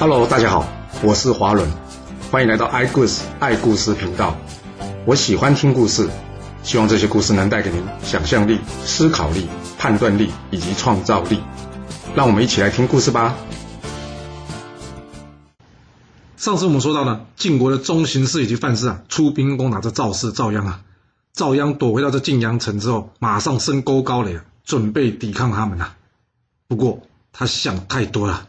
Hello，大家好，我是华伦，欢迎来到爱故事爱故事频道。我喜欢听故事，希望这些故事能带给您想象力、思考力、判断力以及创造力。让我们一起来听故事吧。上次我们说到呢，晋国的中行氏以及范氏啊，出兵攻打这赵氏赵鞅啊。赵鞅躲回到这晋阳城之后，马上升沟高垒，准备抵抗他们呐。不过他想太多了，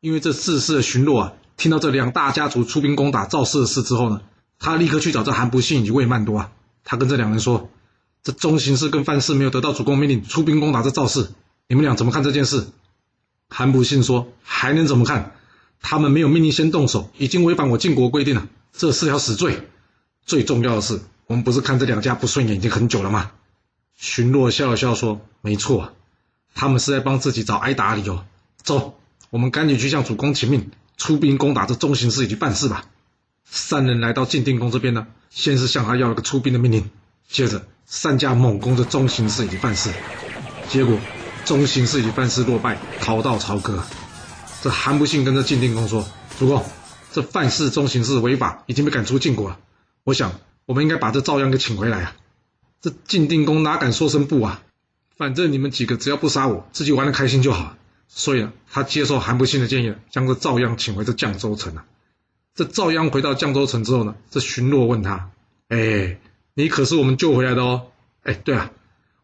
因为这四世的荀若啊，听到这两大家族出兵攻打赵氏的事之后呢，他立刻去找这韩不信以及魏曼多啊。他跟这两人说：“这中行氏跟范氏没有得到主公命令出兵攻打这赵氏，你们俩怎么看这件事？”韩不信说：“还能怎么看？他们没有命令先动手，已经违反我晋国规定了，这是条死罪。最重要的是。”我们不是看这两家不顺眼已经很久了吗？荀若笑了笑说：“没错，他们是在帮自己找挨打理由。走，我们赶紧去向主公请命，出兵攻打这中行氏以及范氏吧。”三人来到晋定公这边呢，先是向他要了个出兵的命令，接着三家猛攻这中行氏以及范氏，结果中行氏以及范氏落败，逃到朝歌。这韩不信跟着晋定公说：“主公，这范氏、中行氏违法，已经被赶出晋国了。我想。”我们应该把这赵鞅给请回来啊！这晋定公哪敢说声不啊？反正你们几个只要不杀我，自己玩的开心就好。所以呢，他接受韩不信的建议，将这赵鞅请回这绛州城啊。这赵鞅回到绛州城之后呢，这荀若问他：“哎，你可是我们救回来的哦？哎，对啊，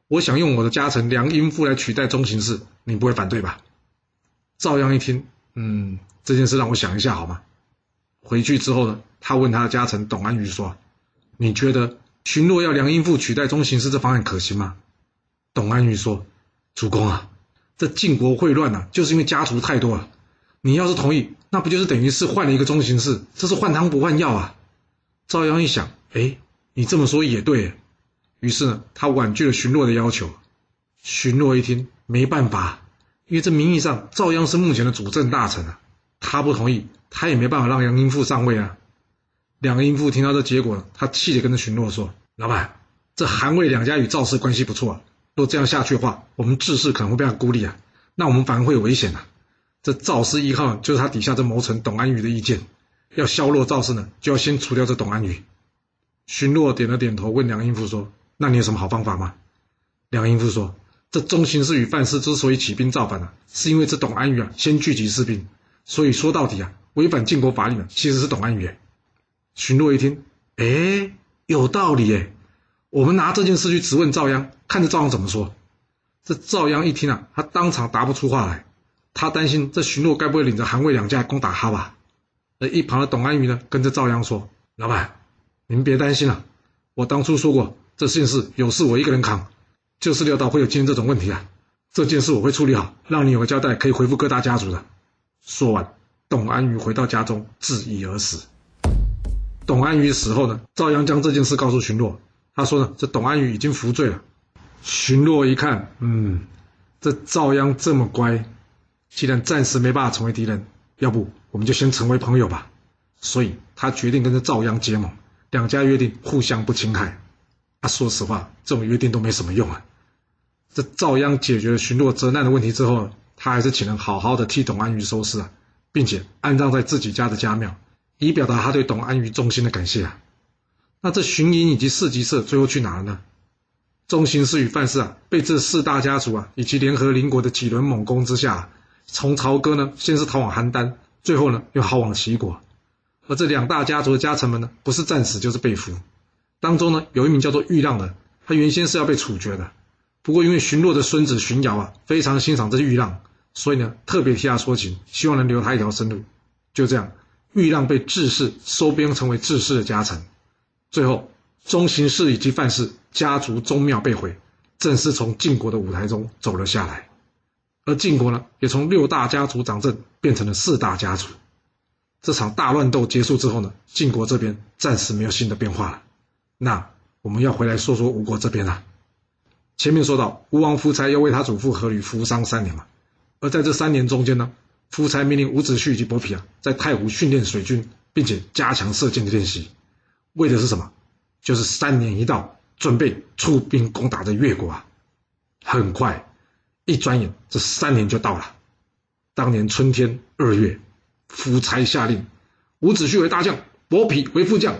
我想用我的家臣梁英父来取代中行氏，你不会反对吧？”赵鞅一听，嗯，这件事让我想一下好吗？回去之后呢，他问他的家臣董安于说。你觉得荀若要梁英父取代中行氏这方案可行吗？董安于说：“主公啊，这晋国会乱啊，就是因为家族太多了。你要是同意，那不就是等于是换了一个中行氏？这是换汤不换药啊！”赵鞅一想，哎，你这么说也对。于是呢，他婉拒了荀若的要求。荀若一听，没办法，因为这名义上赵鞅是目前的主政大臣啊，他不同意，他也没办法让杨英父上位啊。两个淫妇听到这结果，他气得跟着荀若说：“老板，这韩魏两家与赵氏关系不错，若这样下去的话，我们治世可能会被他孤立啊，那我们反而会有危险啊。这赵氏依靠就是他底下这谋臣董安宇的意见，要削弱赵氏呢，就要先除掉这董安宇。”荀若点了点头，问梁英父说：“那你有什么好方法吗？”梁英父说：“这中行氏与范氏之所以起兵造反呢，是因为这董安宇啊先聚集士兵，所以说到底啊，违反晋国法令的其实是董安宇。”荀若一听，哎，有道理哎，我们拿这件事去质问赵鞅，看着赵鞅怎么说。这赵鞅一听啊，他当场答不出话来，他担心这荀诺该不会领着韩魏两家攻打他吧？而一旁的董安于呢，跟着赵鞅说：“老板，您别担心了，我当初说过，这件事有事我一个人扛，就是料到会有今天这种问题啊。这件事我会处理好，让你有个交代，可以回复各大家族的。”说完，董安于回到家中，自缢而死。董安于死后呢，赵鞅将这件事告诉荀诺，他说呢，这董安宇已经服罪了。荀若一看，嗯，这赵鞅这么乖，既然暂时没办法成为敌人，要不我们就先成为朋友吧。所以他决定跟着赵鞅结盟，两家约定互相不侵害。啊，说实话，这种约定都没什么用啊。这赵鞅解决了荀若责难的问题之后，他还是请人好好的替董安于收尸啊，并且安葬在自己家的家庙。以表达他对董安于忠心的感谢啊！那这荀寅以及四吉社最后去哪了呢？中行氏与范氏啊，被这四大家族啊以及联合邻国的几轮猛攻之下，从朝歌呢先是逃往邯郸，最后呢又逃往齐国。而这两大家族的家臣们呢，不是战死就是被俘。当中呢有一名叫做豫让的，他原先是要被处决的，不过因为荀若的孙子荀瑶啊非常欣赏这豫让，所以呢特别替他说情，希望能留他一条生路。就这样。豫让被智氏收编成为智氏的家臣，最后中行氏以及范氏家族宗庙被毁，正式从晋国的舞台中走了下来。而晋国呢，也从六大家族掌政变成了四大家族。这场大乱斗结束之后呢，晋国这边暂时没有新的变化了。那我们要回来说说吴国这边了。前面说到吴王夫差要为他祖父阖闾服丧三年嘛，而在这三年中间呢。夫差命令伍子胥以及伯嚭啊，在太湖训练水军，并且加强射箭的练习，为的是什么？就是三年一到，准备出兵攻打这越国啊！很快，一转眼，这三年就到了。当年春天二月，夫差下令，伍子胥为大将，伯嚭为副将，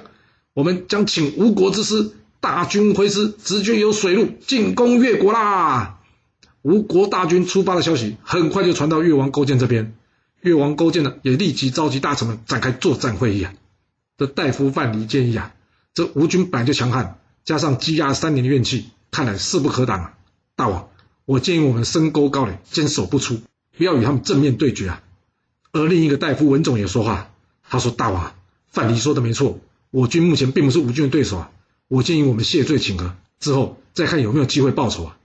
我们将请吴国之师大军回师，直接由水路进攻越国啦！吴国大军出发的消息很快就传到越王勾践这边，越王勾践呢也立即召集大臣们展开作战会议啊。这大夫范蠡建议啊，这吴军本来就强悍，加上积压三年的怨气，看来势不可挡啊！大王，我建议我们深沟高垒，坚守不出，不要与他们正面对决啊！而另一个大夫文种也说话，他说：“大王，范蠡说的没错，我军目前并不是吴军的对手啊！我建议我们谢罪请和，之后再看有没有机会报仇啊！”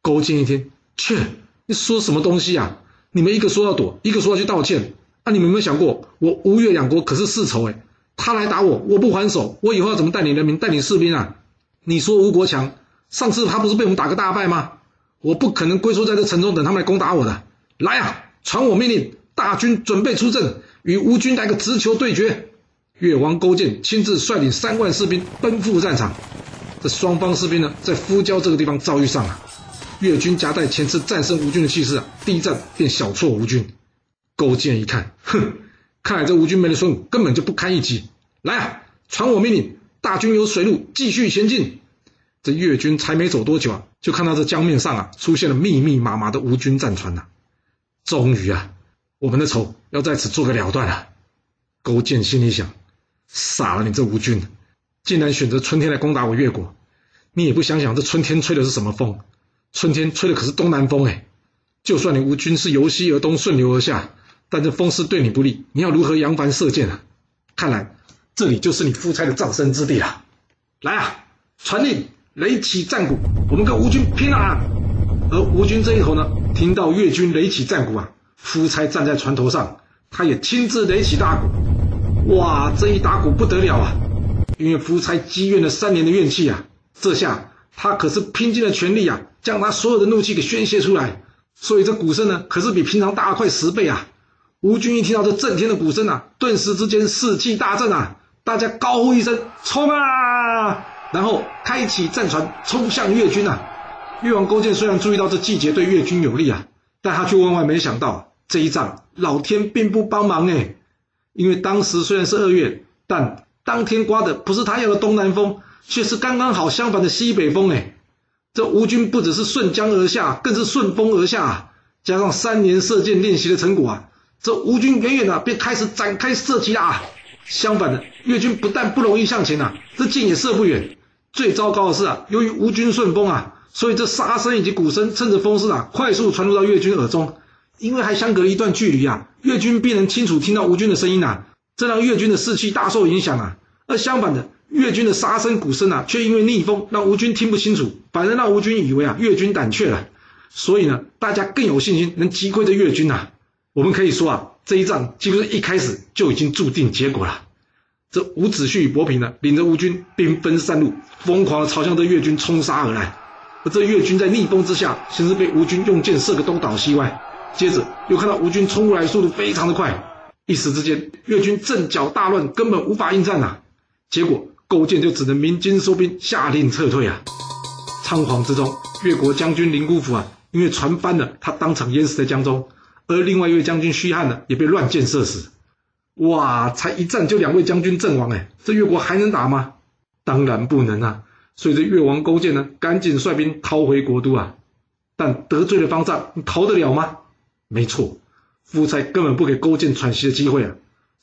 勾践一听，切，你说什么东西啊？你们一个说要躲，一个说要去道歉，啊，你们有没有想过，我吴越两国可是世仇哎，他来打我，我不还手，我以后要怎么带领人民、带领士兵啊？你说吴国强，上次他不是被我们打个大败吗？我不可能龟缩在这城中等他们来攻打我的，来啊，传我命令！大军准备出阵，与吴军来个直球对决。越王勾践亲自率领三万士兵奔赴战场。这双方士兵呢，在夫交这个地方遭遇上了。越军夹带前次战胜吴军的气势啊，第一战便小挫吴军。勾践一看，哼，看来这吴军没了孙武，根本就不堪一击。来啊，传我命令，大军由水路继续前进。这越军才没走多久啊，就看到这江面上啊，出现了密密麻麻的吴军战船呐。终于啊。我们的仇要在此做个了断了。勾践心里想：傻了，你这吴军，竟然选择春天来攻打我越国，你也不想想这春天吹的是什么风？春天吹的可是东南风哎！就算你吴军是由西而东顺流而下，但这风势对你不利，你要如何扬帆射箭啊？看来这里就是你夫差的葬身之地了。来啊，传令，擂起战鼓，我们跟吴军拼了啊！而吴军这一头呢，听到越军擂起战鼓啊。夫差站在船头上，他也亲自擂起大鼓。哇，这一打鼓不得了啊！因为夫差积怨了三年的怨气啊，这下他可是拼尽了全力啊，将他所有的怒气给宣泄出来。所以这鼓声呢，可是比平常大快十倍啊！吴军一听到这震天的鼓声啊，顿时之间士气大振啊，大家高呼一声“冲啊”，然后开启战船冲向越军啊。越王勾践虽然注意到这季节对越军有利啊，但他却万万没想到。这一仗，老天并不帮忙哎，因为当时虽然是二月，但当天刮的不是他要的东南风，却是刚刚好相反的西北风哎。这吴军不只是顺江而下，更是顺风而下啊，加上三年射箭练习的成果啊，这吴军远远的便开始展开射击啦。相反的，越军不但不容易向前呐，这箭也射不远。最糟糕的是啊，由于吴军顺风啊，所以这沙声以及鼓声趁着风势啊，快速传入到越军耳中。因为还相隔一段距离啊，越军必能清楚听到吴军的声音啊，这让越军的士气大受影响啊。而相反的，越军的杀声鼓声啊，却因为逆风让吴军听不清楚，反而让吴军以为啊越军胆怯了。所以呢，大家更有信心能击溃这越军呐。我们可以说啊，这一仗几乎是一开始就已经注定结果了。这伍子胥与伯嚭呢，领着吴军兵分三路，疯狂的朝向这越军冲杀而来。而这越军在逆风之下，先是被吴军用箭射个东倒西歪。接着又看到吴军冲过来，速度非常的快，一时之间越军阵脚大乱，根本无法应战呐。结果勾践就只能鸣金收兵，下令撤退啊。仓皇之中，越国将军林姑甫啊，因为船翻了，他当场淹死在江中；而另外一位将军虚汉呢，也被乱箭射死。哇，才一战就两位将军阵亡，哎，这越国还能打吗？当然不能啊。所以这越王勾践呢，赶紧率兵逃回国都啊。但得罪了方丈，你逃得了吗？没错，夫差根本不给勾践喘息的机会啊！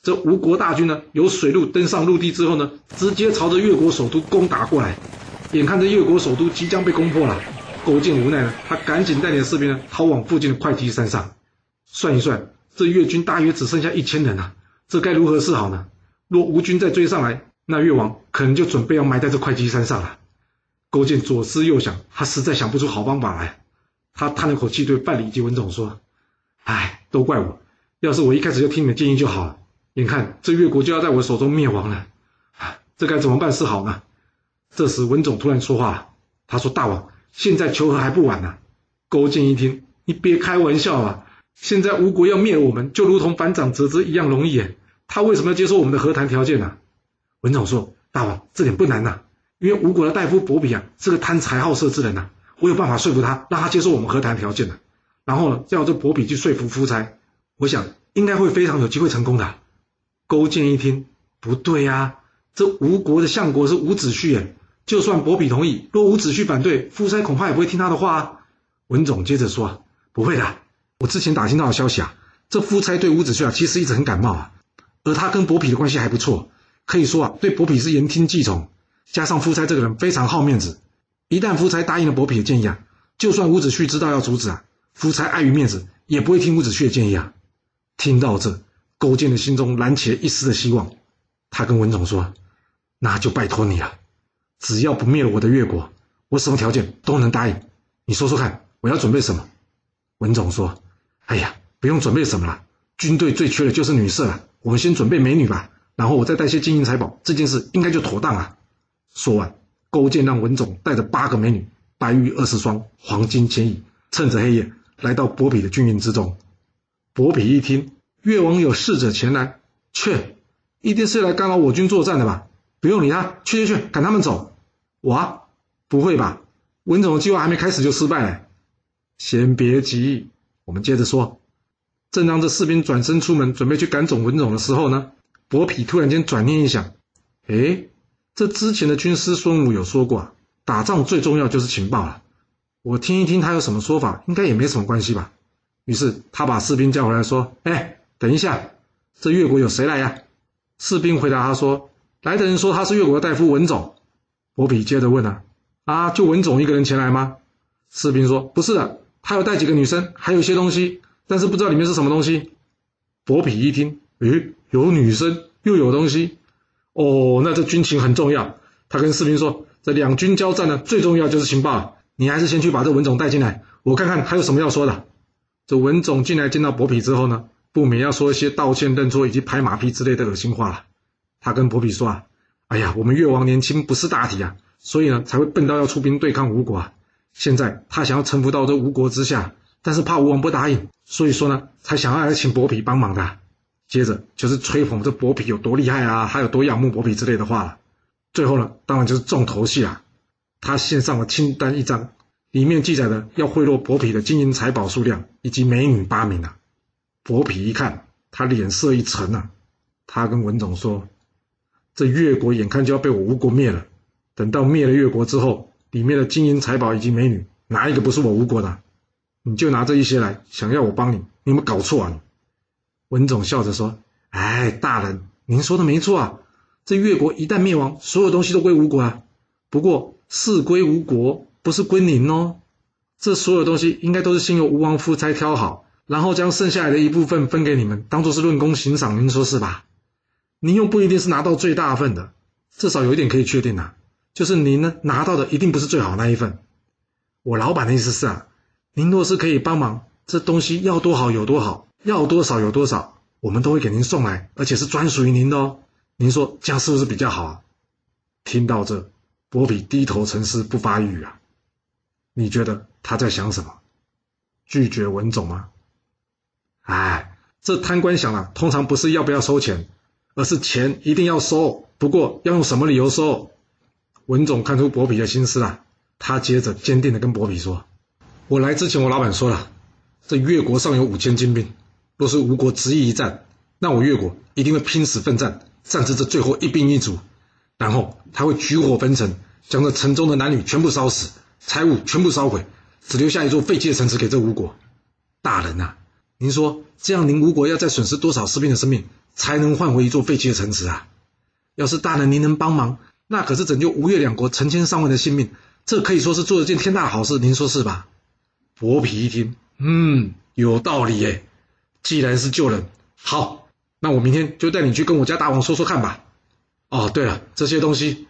这吴国大军呢，由水路登上陆地之后呢，直接朝着越国首都攻打过来。眼看着越国首都即将被攻破了，勾践无奈呢，他赶紧带领士兵呢逃往附近的会稽山上。算一算，这越军大约只剩下一千人啊，这该如何是好呢？若吴军再追上来，那越王可能就准备要埋在这会稽山上了。勾践左思右想，他实在想不出好方法来。他叹了口气，对范蠡及文种说。哎，都怪我！要是我一开始就听你的建议就好了。眼看这越国就要在我手中灭亡了，这该怎么办是好呢？这时文种突然说话，他说：“大王，现在求和还不晚呢。”勾践一听，你别开玩笑啊！现在吴国要灭我们，就如同反掌折枝一样容易。他为什么要接受我们的和谈条件呢？文种说：“大王，这点不难呐，因为吴国的大夫伯嚭啊是个贪财好色之人呐，我有办法说服他，让他接受我们和谈条件的。”然后呢，叫这伯嚭去说服夫差，我想应该会非常有机会成功的。勾践一听，不对呀，这吴国的相国是伍子胥耶，就算伯嚭同意，若伍子胥反对，夫差恐怕也不会听他的话啊。文总接着说，不会的，我之前打听到的消息啊，这夫差对伍子胥啊，其实一直很感冒啊，而他跟伯嚭的关系还不错，可以说啊，对伯嚭是言听计从。加上夫差这个人非常好面子，一旦夫差答应了伯嚭的建议啊，就算伍子胥知道要阻止啊，夫差碍于面子也不会听伍子胥的建议啊。听到这，勾践的心中燃起了一丝的希望，他跟文种说：“那就拜托你了，只要不灭了我的越国，我什么条件都能答应。你说说看，我要准备什么？”文种说：“哎呀，不用准备什么了，军队最缺的就是女色了，我们先准备美女吧，然后我再带些金银财宝，这件事应该就妥当了。”说完，勾践让文种带着八个美女、白玉二十双、黄金千亿，趁着黑夜来到伯比的军营之中。伯比一听，越王有使者前来，去一定是来干扰我军作战的吧？不用理他，去去去，赶他们走！我，不会吧？文种的计划还没开始就失败了。先别急，我们接着说。正当这士兵转身出门准备去赶走文种的时候呢，伯嚭突然间转念一想，哎。这之前的军师孙武有说过啊，打仗最重要就是情报了。我听一听他有什么说法，应该也没什么关系吧。于是他把士兵叫回来，说：“哎，等一下，这越国有谁来呀？”士兵回答他说：“来的人说他是越国的大夫文种。”伯嚭接着问啊：“啊，就文种一个人前来吗？”士兵说：“不是的，他有带几个女生，还有一些东西，但是不知道里面是什么东西。”伯嚭一听，诶，有女生又有东西。哦，那这军情很重要。他跟士兵说：“这两军交战呢，最重要就是情报。你还是先去把这文种带进来，我看看还有什么要说的。”这文种进来见到伯嚭之后呢，不免要说一些道歉、认错以及拍马屁之类的恶心话了。他跟伯嚭说：“啊，哎呀，我们越王年轻不识大体啊，所以呢才会笨到要出兵对抗吴国啊。现在他想要臣服到这吴国之下，但是怕吴王不答应，所以说呢才想要来请伯嚭帮忙的。”接着就是吹捧这伯嚭有多厉害啊，还有多仰慕伯嚭之类的话了。最后呢，当然就是重头戏啊。他献上了清单一张，里面记载的要贿赂伯嚭的金银财宝数量以及美女八名啊。伯嚭一看，他脸色一沉啊。他跟文种说：“这越国眼看就要被我吴国灭了，等到灭了越国之后，里面的金银财宝以及美女，哪一个不是我吴国的？你就拿这一些来，想要我帮你，你有没有搞错啊？”文总笑着说：“哎，大人，您说的没错啊。这越国一旦灭亡，所有东西都归吴国啊。不过事归吴国，不是归您哦。这所有东西应该都是先由吴王夫差挑好，然后将剩下来的一部分分给你们，当做是论功行赏。您说是吧？您又不一定是拿到最大份的，至少有一点可以确定啊，就是您呢拿到的一定不是最好那一份。我老板的意思是啊，您若是可以帮忙，这东西要多好有多好。”要多少有多少，我们都会给您送来，而且是专属于您的哦。您说这样是不是比较好啊？听到这，波比低头沉思，不发一语啊。你觉得他在想什么？拒绝文总吗？哎，这贪官想啊，通常不是要不要收钱，而是钱一定要收，不过要用什么理由收？文总看出伯比的心思啊，他接着坚定的跟伯比说：“我来之前，我老板说了，这越国上有五千精兵。”若是吴国执意一战，那我越国一定会拼死奋战，战至这最后一兵一卒，然后他会举火焚城，将这城中的男女全部烧死，财物全部烧毁，只留下一座废弃的城池给这吴国。大人呐，您说这样，您吴国要再损失多少士兵的生命，才能换回一座废弃的城池啊？要是大人您能帮忙，那可是拯救吴越两国成千上万的性命，这可以说是做了件天大的好事，您说是吧？伯嚭一听，嗯，有道理耶。既然是救人，好，那我明天就带你去跟我家大王说说看吧。哦，对了，这些东西，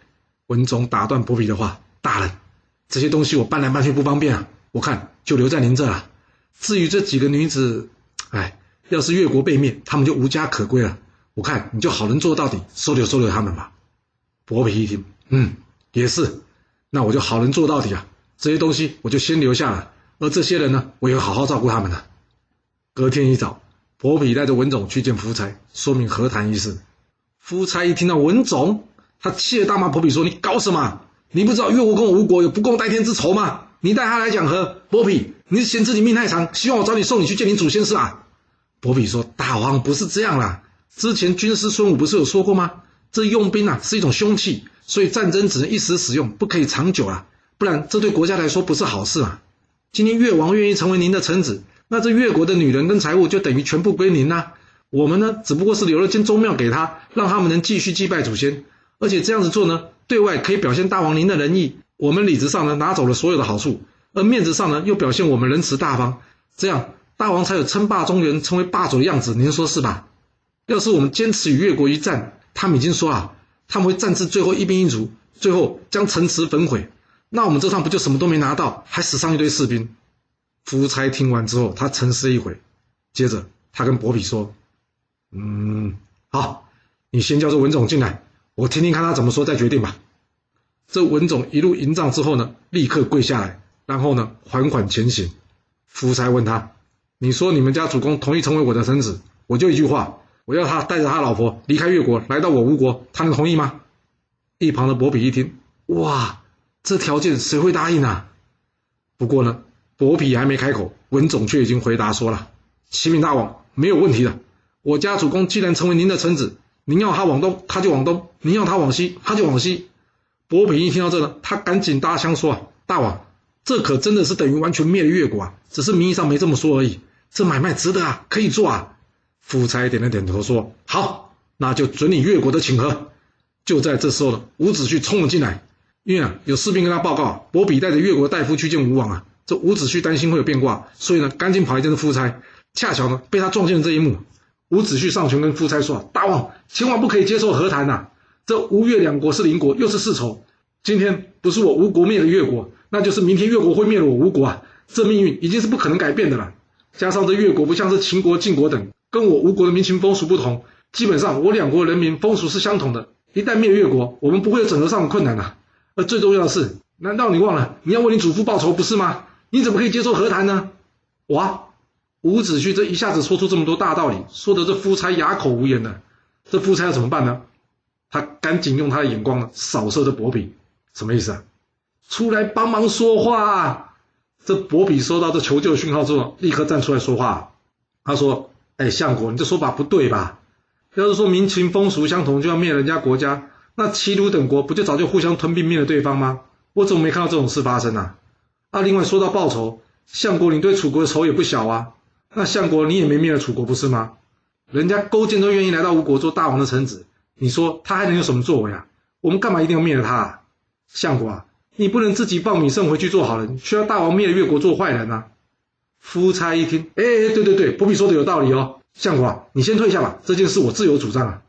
文总打断伯嚭的话，大人，这些东西我搬来搬去不方便啊，我看就留在您这了。至于这几个女子，哎，要是越国被灭，他们就无家可归了。我看你就好人做到底，收留收留他们吧。伯嚭一听，嗯，也是，那我就好人做到底啊。这些东西我就先留下了，而这些人呢，我也会好好照顾他们的。隔天一早，伯嚭带着文总去见夫差，说明和谈一事。夫差一听到文总，他气得大骂伯嚭说：“你搞什么？你不知道越国跟吴国有不共戴天之仇吗？你带他来讲和？伯嚭，你是嫌自己命太长，希望我找你送你去见你祖先是吧？”伯比说：“大王不是这样啦，之前军师孙武不是有说过吗？这用兵啊是一种凶器，所以战争只能一时使用，不可以长久啊，不然这对国家来说不是好事啊。今天越王愿意成为您的臣子，那这越国的女人跟财物就等于全部归您啦。我们呢，只不过是留了间宗庙给他，让他们能继续祭拜祖先，而且这样子做呢，对外可以表现大王您的仁义，我们里子上呢拿走了所有的好处，而面子上呢又表现我们仁慈大方，这样。”大王才有称霸中原、成为霸主的样子，您说是吧？要是我们坚持与越国一战，他们已经说啊，他们会战至最后一兵一卒，最后将城池焚毁，那我们这趟不就什么都没拿到，还死伤一堆士兵？夫差听完之后，他沉思一会，接着他跟伯比说：“嗯，好，你先叫这文种进来，我听听看他怎么说，再决定吧。”这文种一路迎帐之后呢，立刻跪下来，然后呢，缓缓前行。夫差问他。你说你们家主公同意成为我的臣子，我就一句话，我要他带着他老婆离开越国，来到我吴国，他能同意吗？一旁的伯比一听，哇，这条件谁会答应啊？不过呢，伯比还没开口，文种却已经回答说了：“启禀大王，没有问题的。我家主公既然成为您的臣子，您要他往东，他就往东；您要他往西，他就往西。”伯比一听到这呢，他赶紧搭腔说：“啊，大王，这可真的是等于完全灭了越国啊，只是名义上没这么说而已。”这买卖值得啊，可以做啊。夫差点了点头说：“好，那就准你越国的请和。”就在这时候呢，伍子胥冲了进来，因为啊有士兵跟他报告，伯比带着越国大夫去见吴王啊。这伍子胥担心会有变卦，所以呢赶紧跑来见夫差。恰巧呢被他撞见了这一幕。伍子胥上前跟夫差说：“大王千万不可以接受和谈呐！这吴越两国是邻国，又是世仇。今天不是我吴国灭了越国，那就是明天越国会灭了我吴国啊！这命运已经是不可能改变的了。”加上这越国不像是秦国、晋国等，跟我吴国的民情风俗不同，基本上我两国人民风俗是相同的。一旦灭越国，我们不会有整合上的困难呐。而最重要的是，难道你忘了你要为你祖父报仇不是吗？你怎么可以接受和谈呢？哇！伍子胥这一下子说出这么多大道理，说的这夫差哑口无言的。这夫差要怎么办呢？他赶紧用他的眼光扫射这伯比，什么意思啊？出来帮忙说话。这伯比收到这求救讯号之后，立刻站出来说话。他说：“哎，相国，你这说法不对吧？要是说民情风俗相同就要灭人家国家，那齐鲁等国不就早就互相吞并灭了对方吗？我怎么没看到这种事发生呢？啊，另外说到报仇，相国你对楚国的仇也不小啊。那相国你也没灭了楚国不是吗？人家勾践都愿意来到吴国做大王的臣子，你说他还能有什么作为啊？我们干嘛一定要灭了他？啊？相国啊！”你不能自己报米胜回去做好人，需要大王灭了越国做坏人啊！夫差一听，哎，对对对，伯比说的有道理哦。相国啊，你先退下吧，这件事我自有主张啊。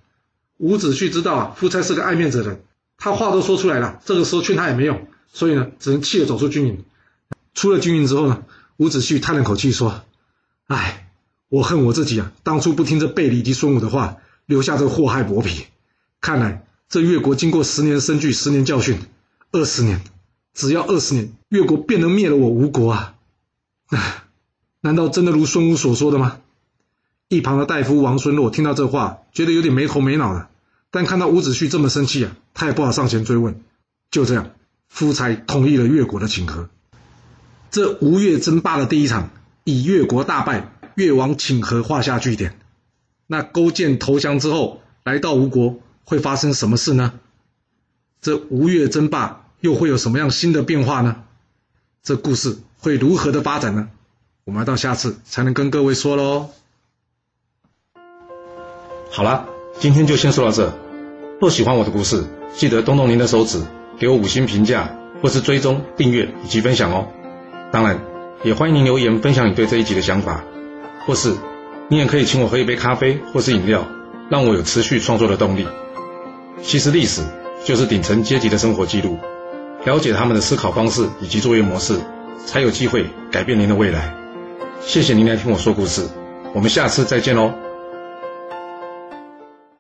伍子胥知道啊，夫差是个爱面子的人，他话都说出来了，这个时候劝他也没用，所以呢，只能气得走出军营。出了军营之后呢，伍子胥叹了口气说：“哎，我恨我自己啊，当初不听这贝里及孙武的话，留下这个祸害伯比。看来这越国经过十年生聚，十年教训，二十年。”只要二十年，越国便能灭了我吴国啊！难道真的如孙武所说的吗？一旁的大夫王孙洛听到这话，觉得有点没头没脑的。但看到伍子胥这么生气啊，他也不好上前追问。就这样，夫差同意了越国的请和。这吴越争霸的第一场，以越国大败，越王请和画下句点。那勾践投降之后，来到吴国，会发生什么事呢？这吴越争霸。又会有什么样新的变化呢？这故事会如何的发展呢？我们要到下次才能跟各位说喽。好了，今天就先说到这。若喜欢我的故事，记得动动您的手指，给我五星评价，或是追踪、订阅以及分享哦。当然，也欢迎您留言分享你对这一集的想法，或是你也可以请我喝一杯咖啡或是饮料，让我有持续创作的动力。其实历史就是顶层阶级的生活记录。了解他们的思考方式以及作业模式，才有机会改变您的未来。谢谢您来听我说故事，我们下次再见喽。